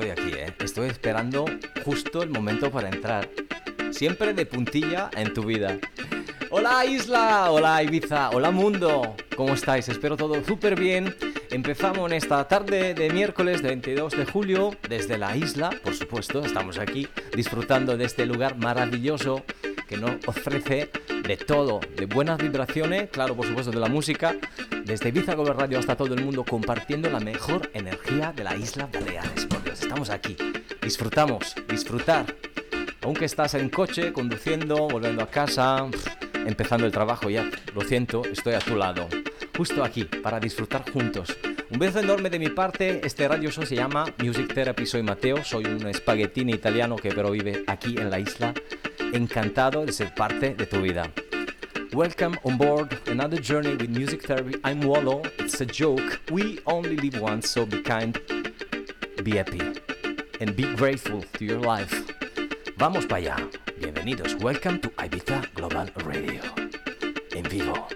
Estoy aquí, ¿eh? Estoy esperando justo el momento para entrar. Siempre de puntilla en tu vida. Hola Isla, hola Ibiza, hola mundo. ¿Cómo estáis? Espero todo súper bien. Empezamos en esta tarde de miércoles de 22 de julio desde la isla, por supuesto. Estamos aquí disfrutando de este lugar maravilloso que nos ofrece de todo, de buenas vibraciones, claro, por supuesto, de la música, desde Ibiza Gober Radio hasta todo el mundo, compartiendo la mejor energía de la isla Baleares. Estamos aquí, disfrutamos, disfrutar. Aunque estás en coche, conduciendo, volviendo a casa, empezando el trabajo ya, lo siento, estoy a tu lado, justo aquí, para disfrutar juntos. Un beso enorme de mi parte, este radio show se llama Music Therapy, soy Mateo, soy un espaguetini italiano que pero vive aquí en la isla encantado de ser parte de tu vida. Welcome on board another journey with music therapy. I'm Wallo. It's a joke. We only live once, so be kind, be happy, and be grateful to your life. Vamos para allá. Bienvenidos. Welcome to Ibiza Global Radio. En vivo.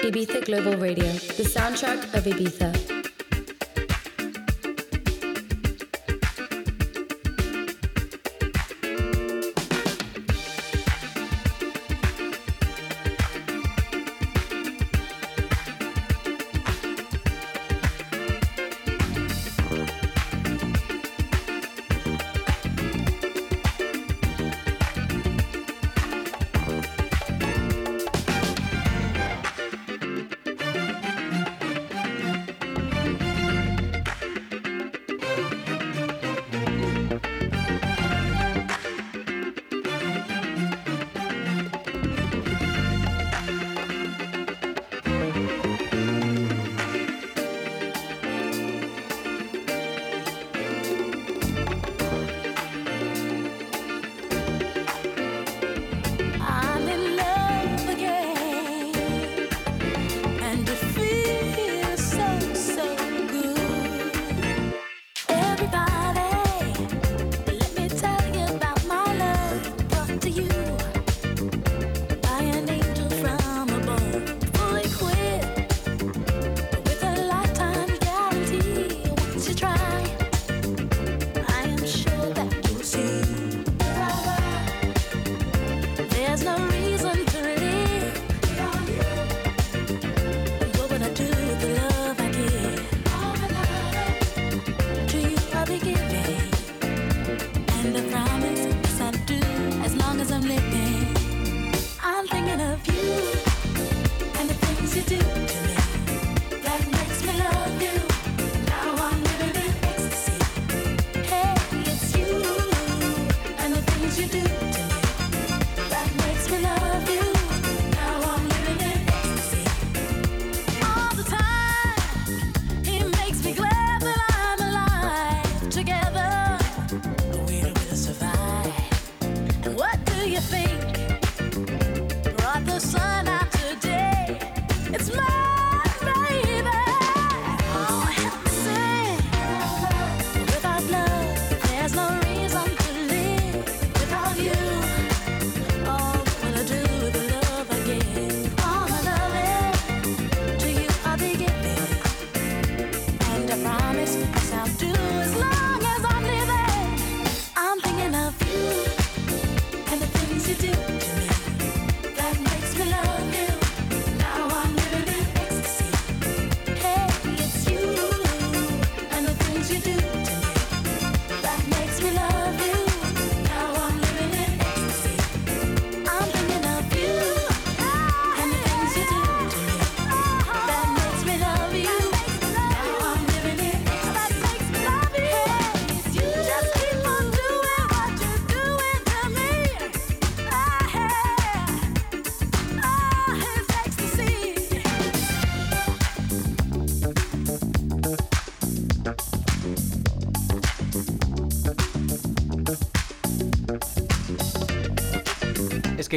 Ibiza Global Radio, the soundtrack of Ibiza.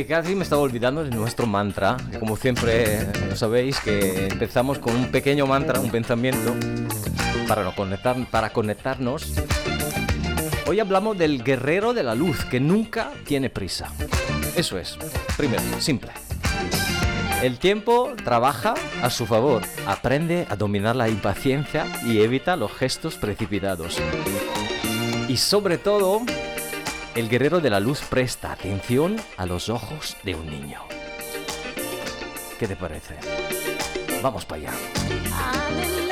Que casi me estaba olvidando de nuestro mantra. Como siempre lo sabéis, que empezamos con un pequeño mantra, un pensamiento, para, no conectar, para conectarnos. Hoy hablamos del guerrero de la luz, que nunca tiene prisa. Eso es, primero, simple. El tiempo trabaja a su favor, aprende a dominar la impaciencia y evita los gestos precipitados. Y sobre todo, el guerrero de la luz presta atención a los ojos de un niño. ¿Qué te parece? Vamos para allá.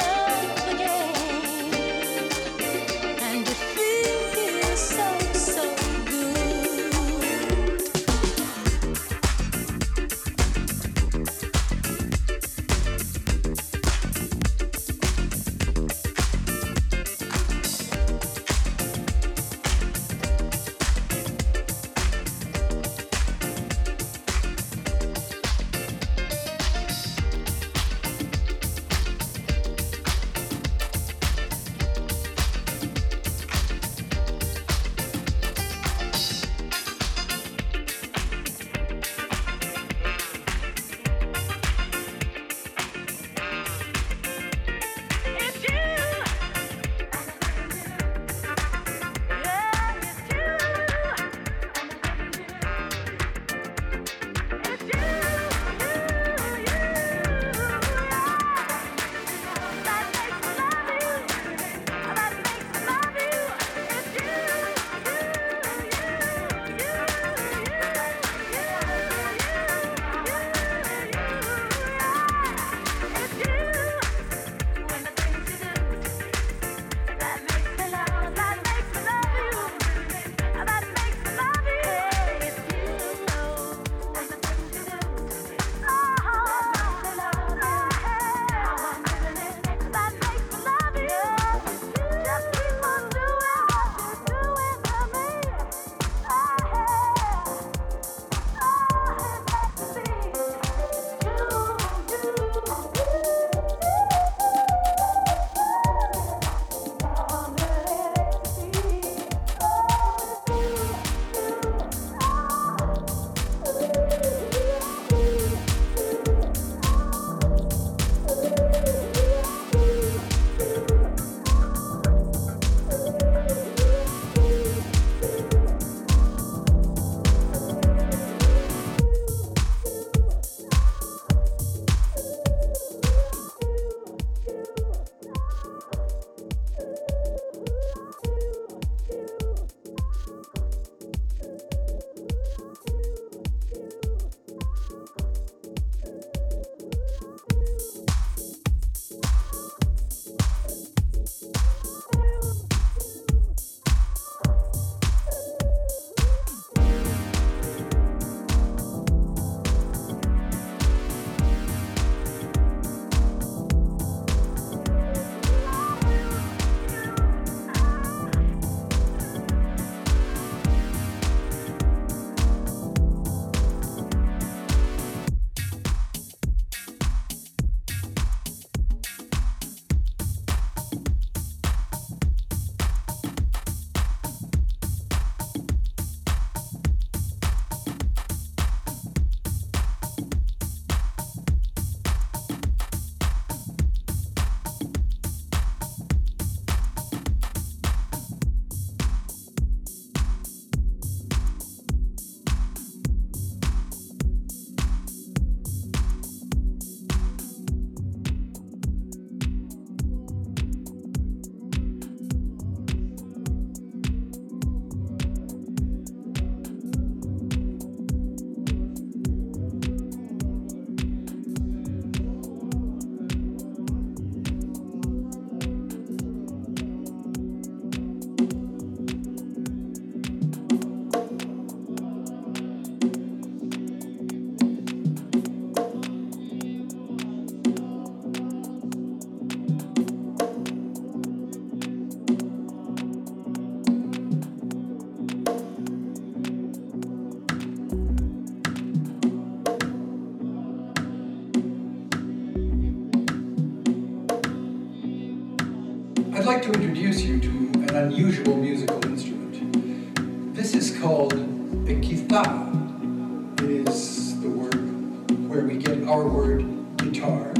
Powered guitar.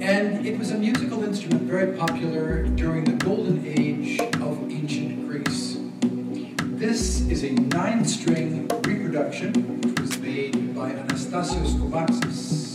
And it was a musical instrument very popular during the golden age of ancient Greece. This is a nine string reproduction which was made by Anastasios Koumatsis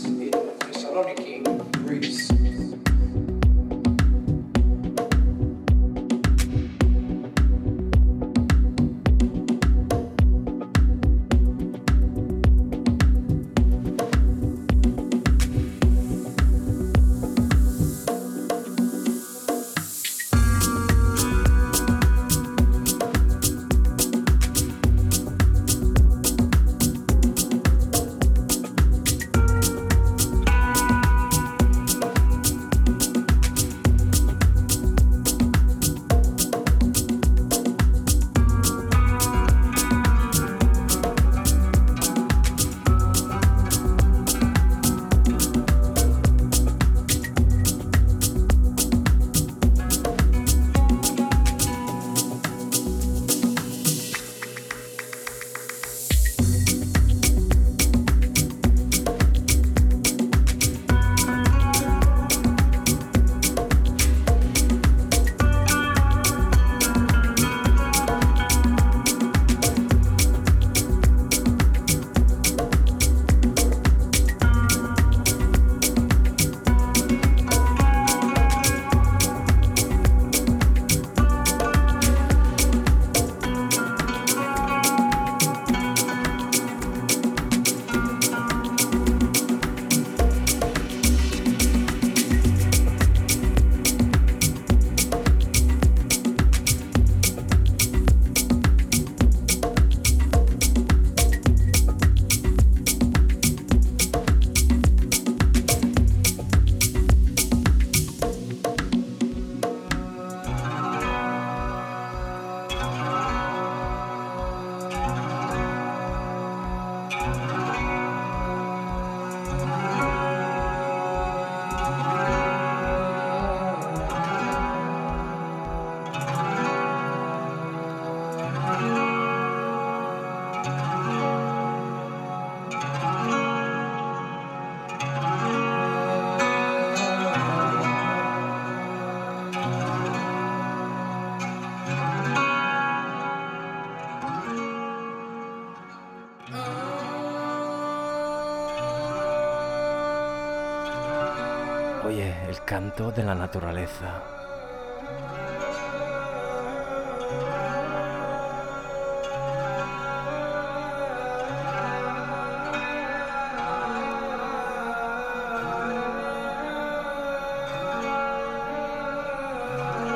de la naturaleza.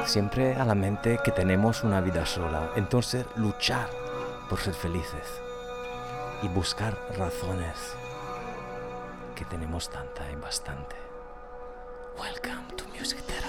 Siempre a la mente que tenemos una vida sola, entonces luchar por ser felices y buscar razones que tenemos tanta y bastante. Welcome to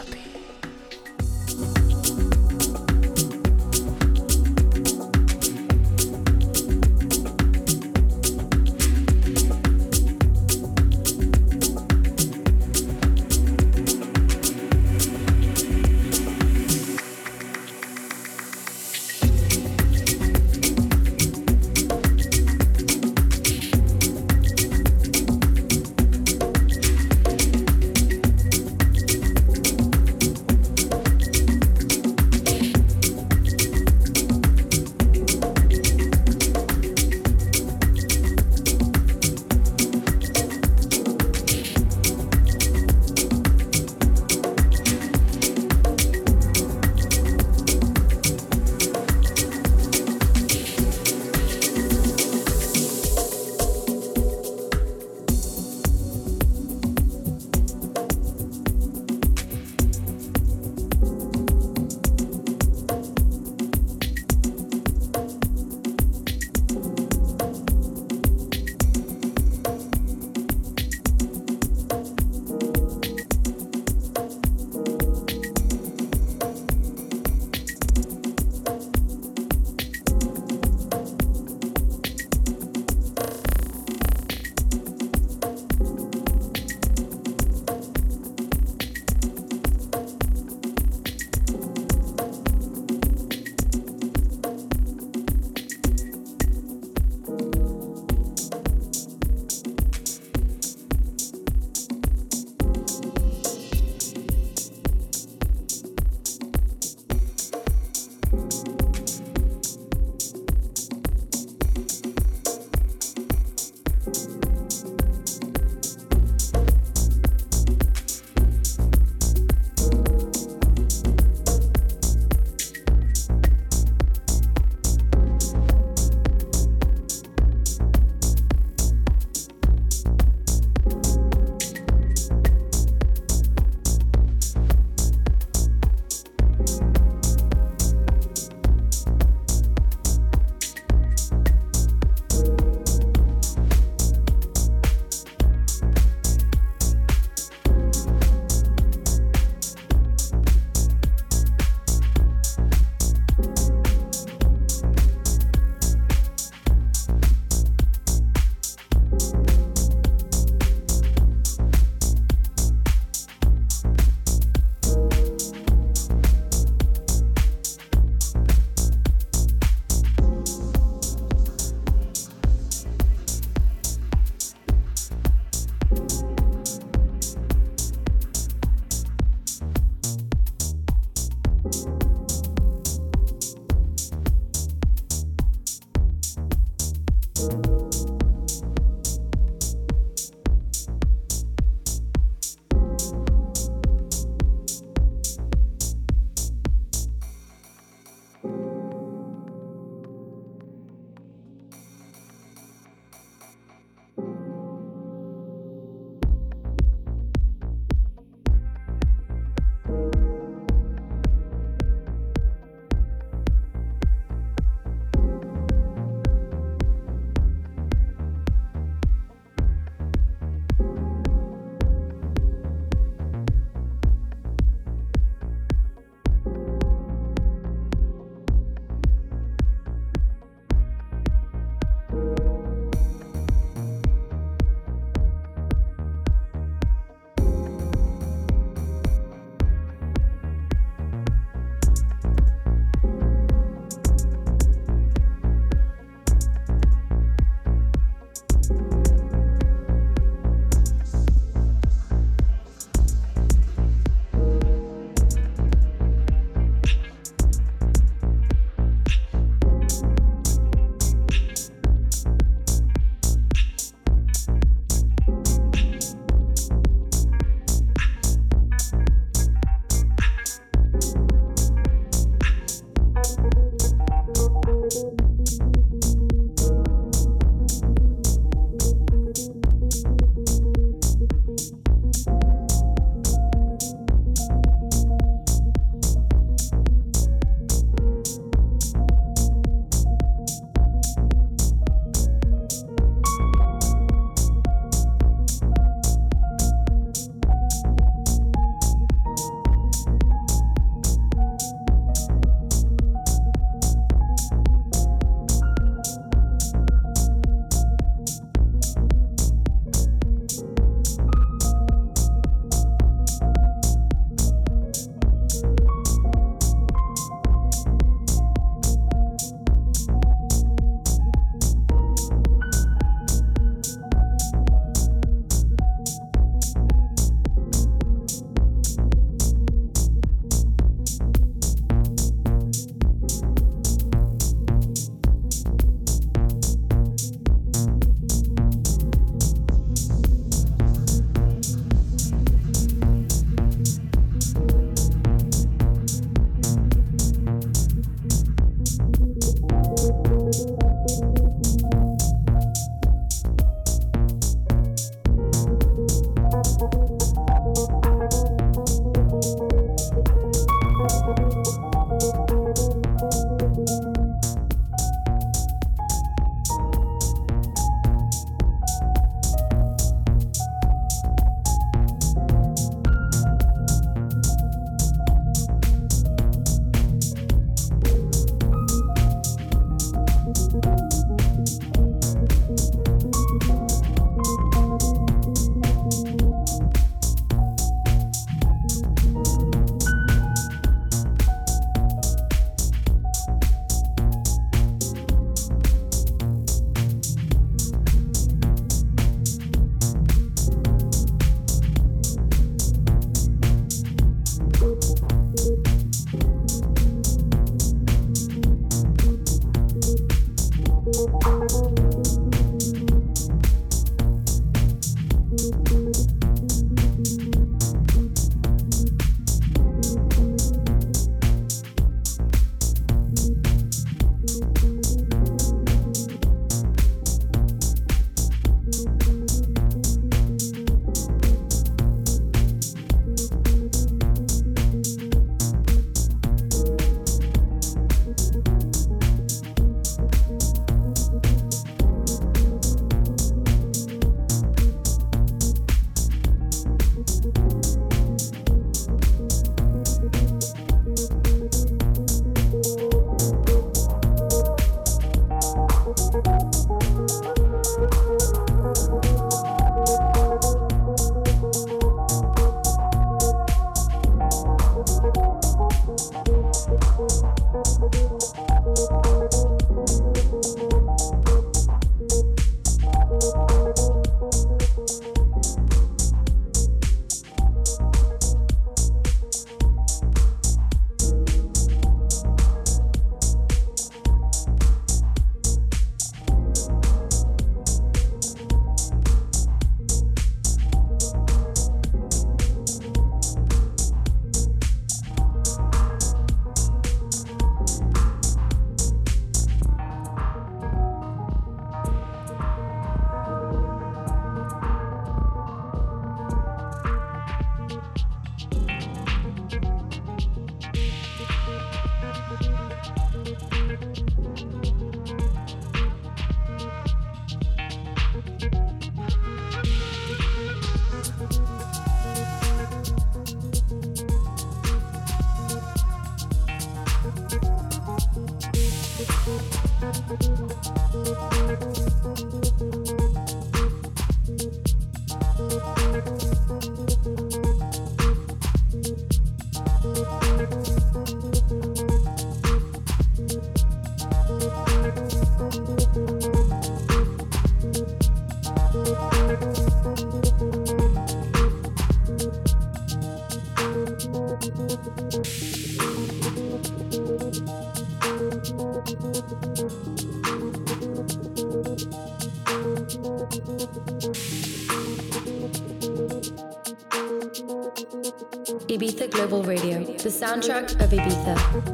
soundtrack of Ibiza.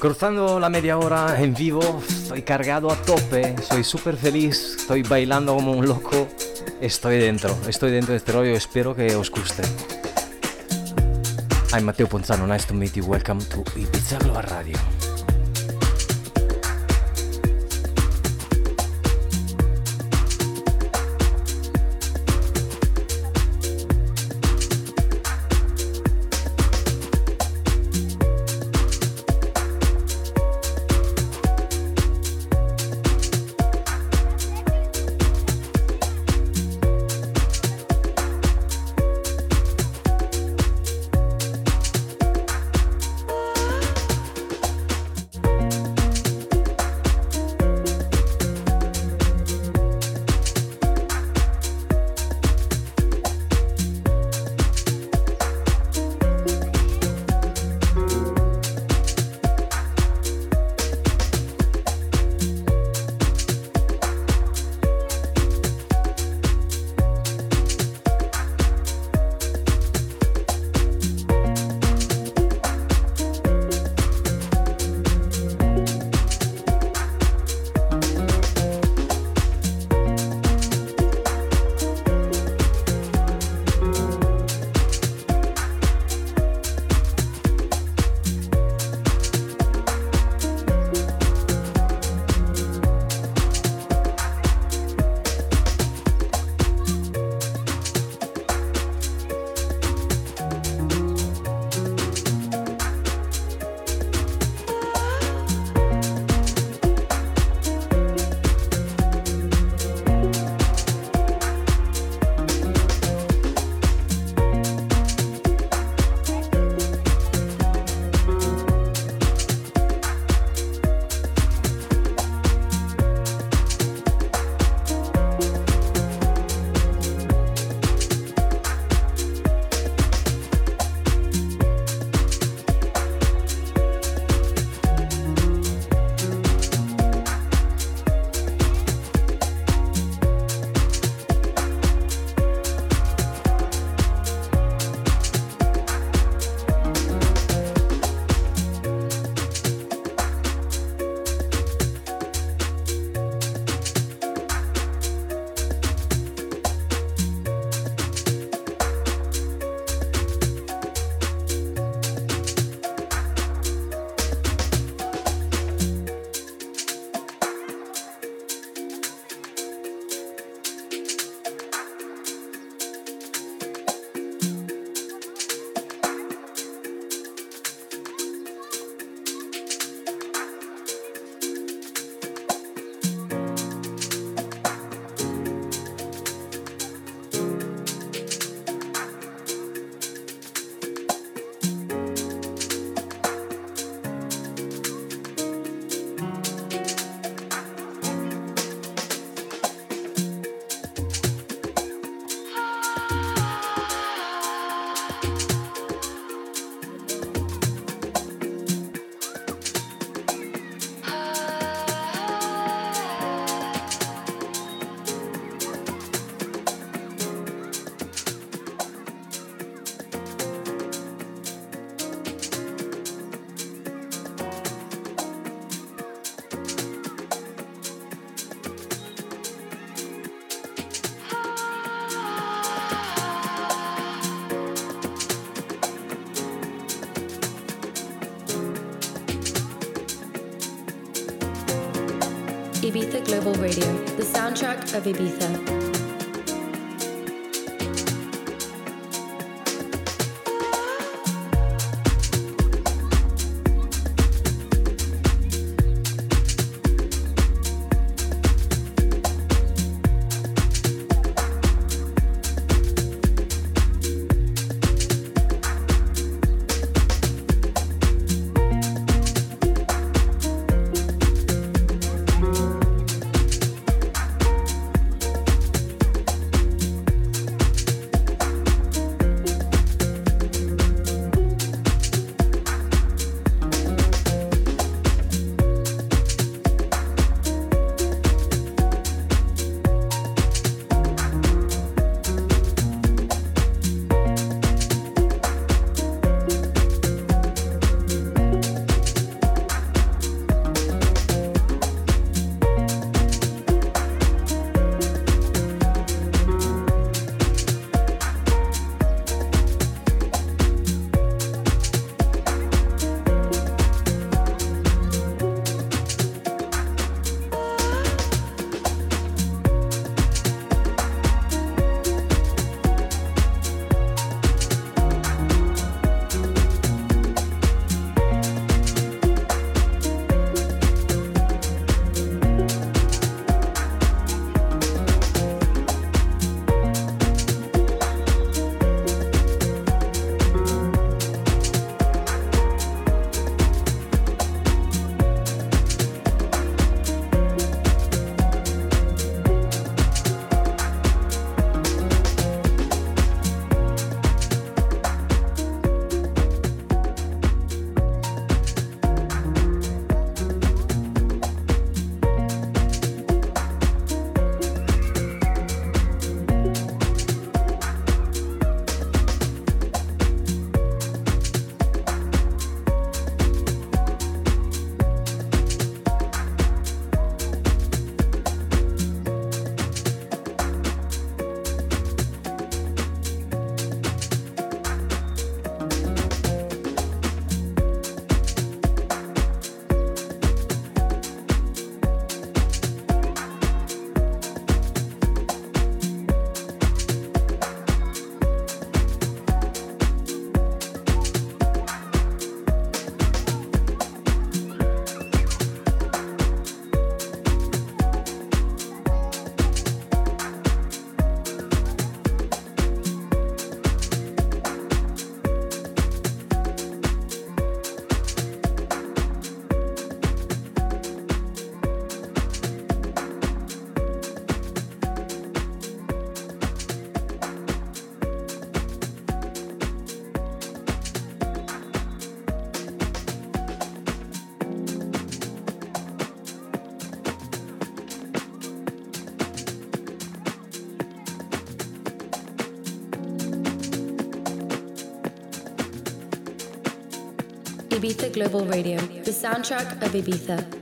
Cruzando la media hora en vivo, estoy cargado a tope, soy súper feliz, estoy bailando como un loco. Estoy dentro, estoy dentro de este rollo, espero que os guste. I'm Matteo Ponzano, nice to meet you, welcome to Ibiza Global Radio. Global Radio, the soundtrack of Ibiza. Ibiza Global Radio, the soundtrack of Ibiza.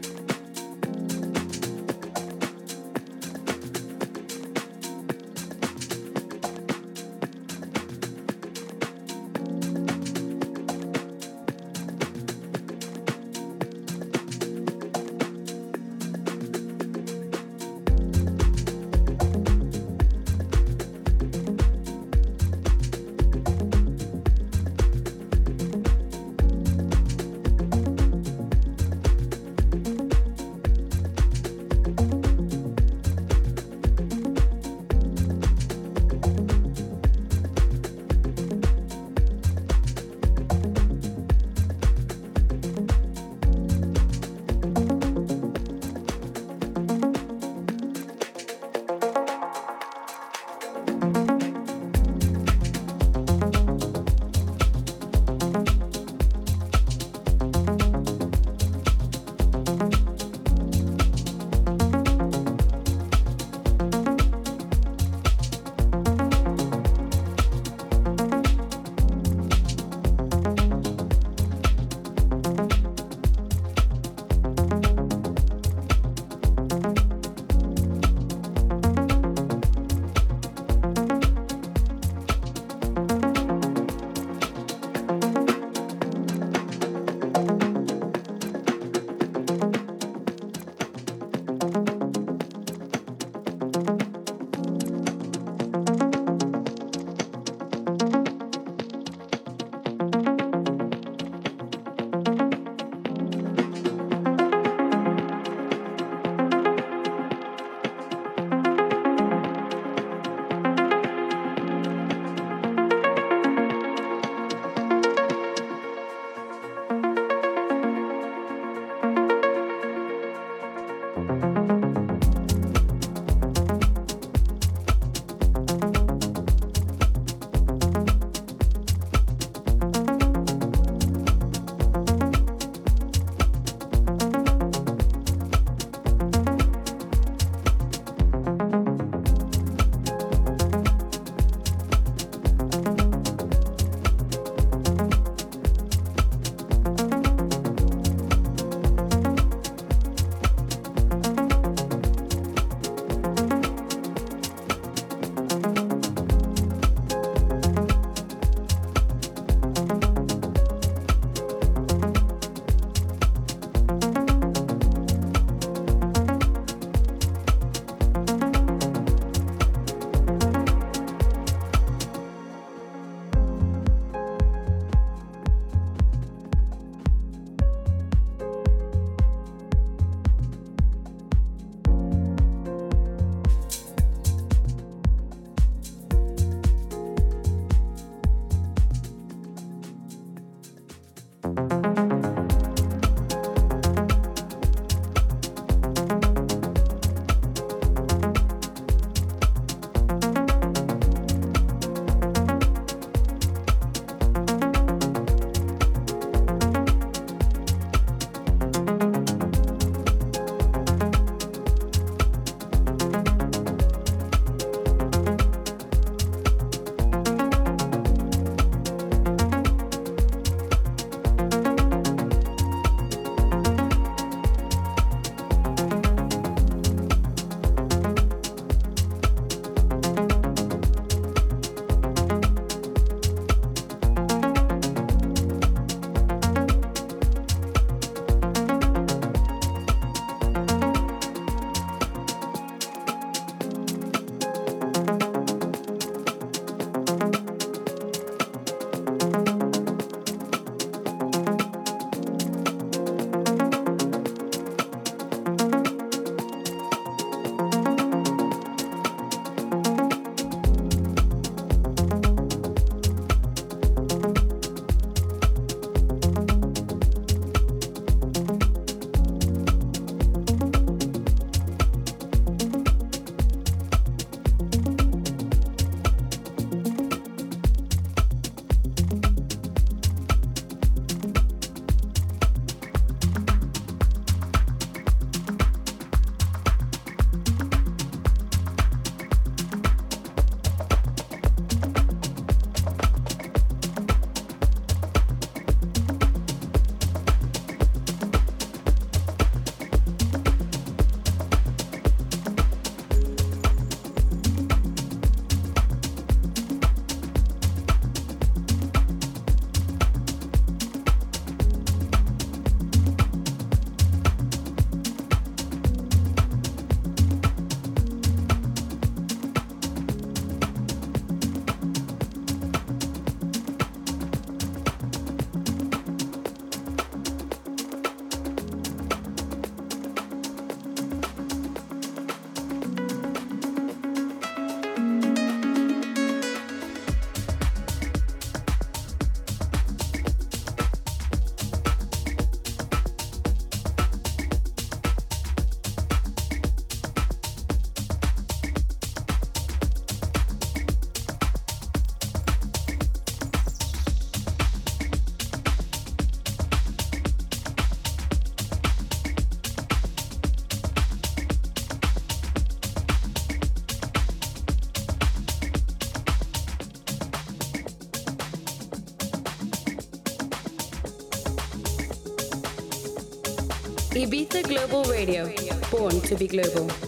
Global Radio, born to be global.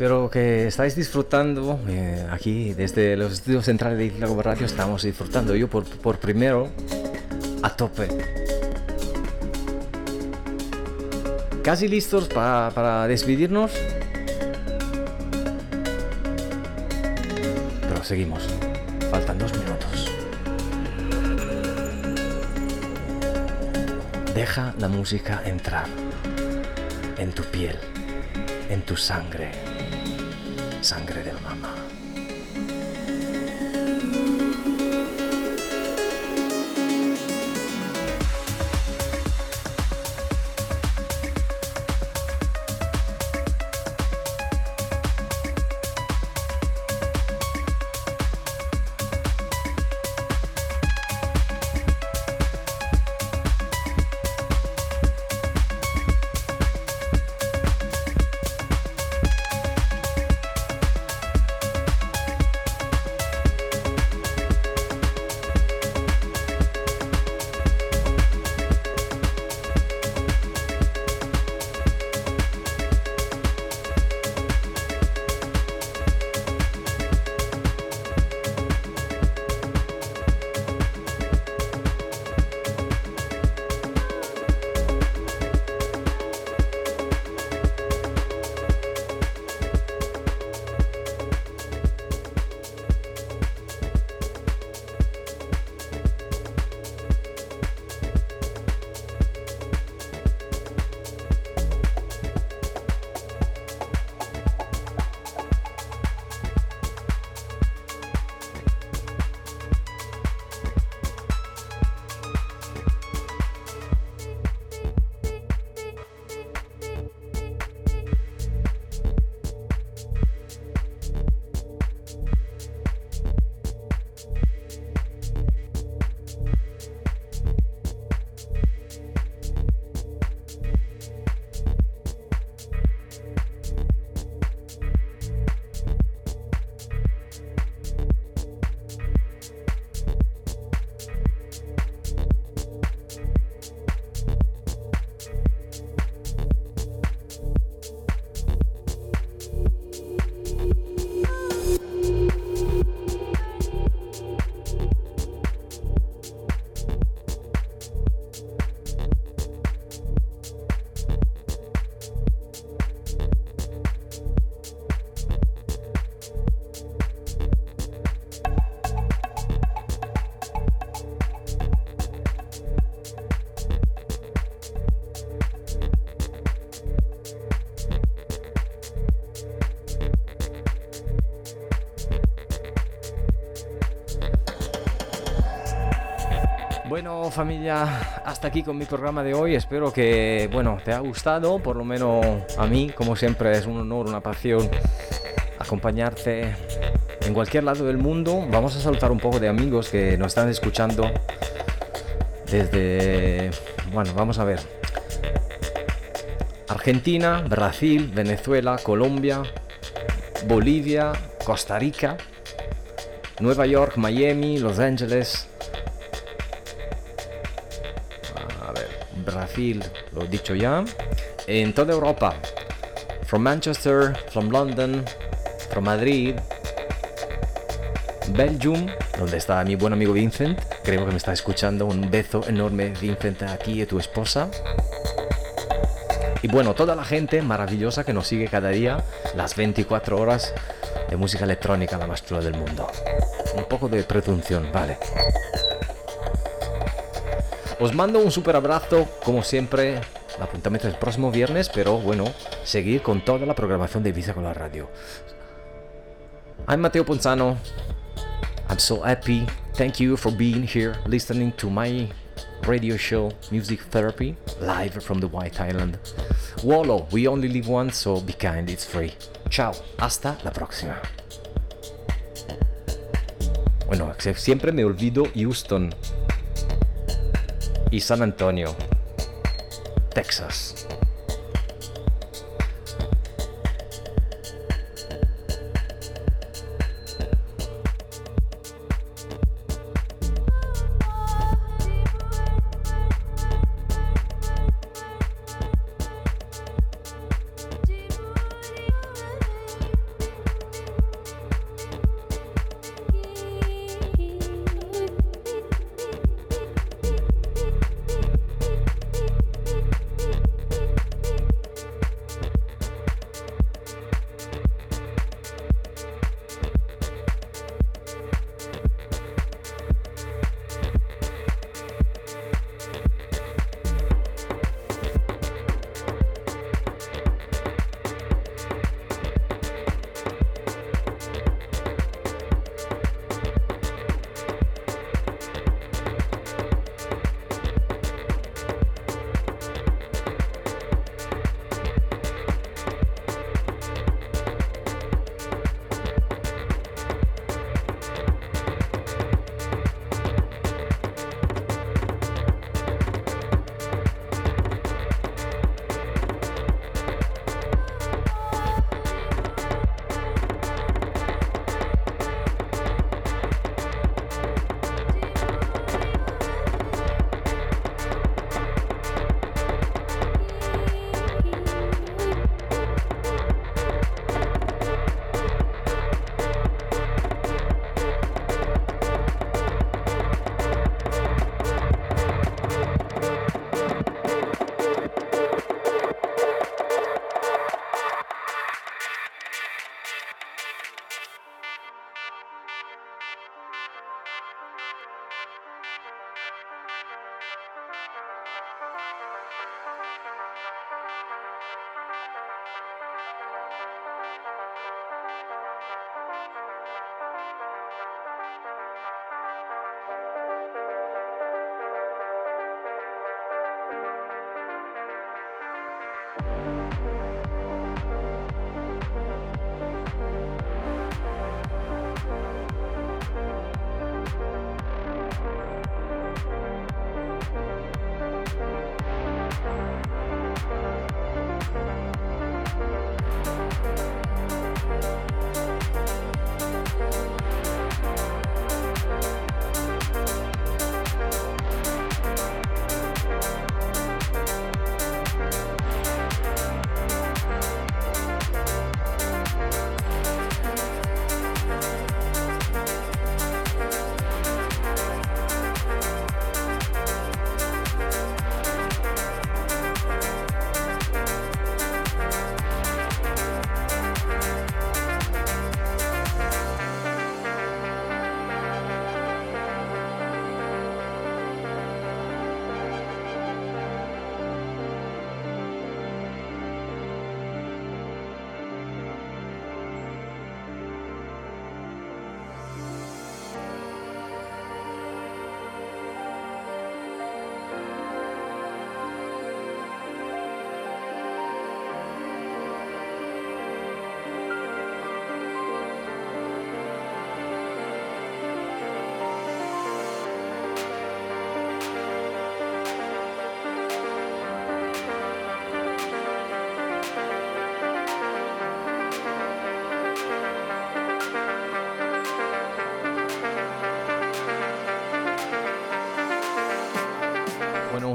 Espero que estáis disfrutando eh, aquí desde los estudios centrales de Isla Radio. Estamos disfrutando yo por, por primero a tope. Casi listos para, para despedirnos. Pero seguimos. Faltan dos minutos. Deja la música entrar en tu piel, en tu sangre, sangre del mamá. Familia, hasta aquí con mi programa de hoy. Espero que, bueno, te ha gustado. Por lo menos a mí, como siempre, es un honor, una pasión acompañarte en cualquier lado del mundo. Vamos a saltar un poco de amigos que nos están escuchando desde, bueno, vamos a ver. Argentina, Brasil, Venezuela, Colombia, Bolivia, Costa Rica, Nueva York, Miami, Los Ángeles, Lo he dicho ya. En toda Europa. From Manchester, from London, from Madrid, Belgium, donde está mi buen amigo Vincent. Creo que me está escuchando. Un beso enorme, Vincent, aquí y tu esposa. Y bueno, toda la gente maravillosa que nos sigue cada día, las 24 horas de música electrónica, la más chula del mundo. Un poco de presunción, vale. Os mando un super abrazo, como siempre. Apuntamiento el próximo viernes, pero bueno, seguir con toda la programación de Ibiza con la radio. I'm Mateo Ponzano. I'm so happy. Thank you for being here, listening to my radio show, Music Therapy, live from the White Island. Wallow, we only live once, so be kind, it's free. Ciao, hasta la próxima. Bueno, siempre me olvido Houston y San Antonio, Texas.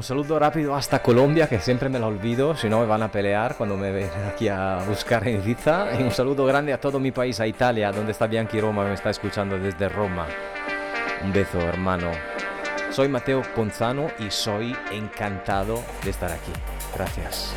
Saludo rápido hasta Colombia, que siempre me lo olvido, si no me van a pelear cuando me ven aquí a buscar en Ibiza. Y un saludo grande a todo mi país, a Italia, donde está Bianchi Roma, me está escuchando desde Roma. Un beso, hermano. Soy Mateo Ponzano y soy encantado de estar aquí. Gracias.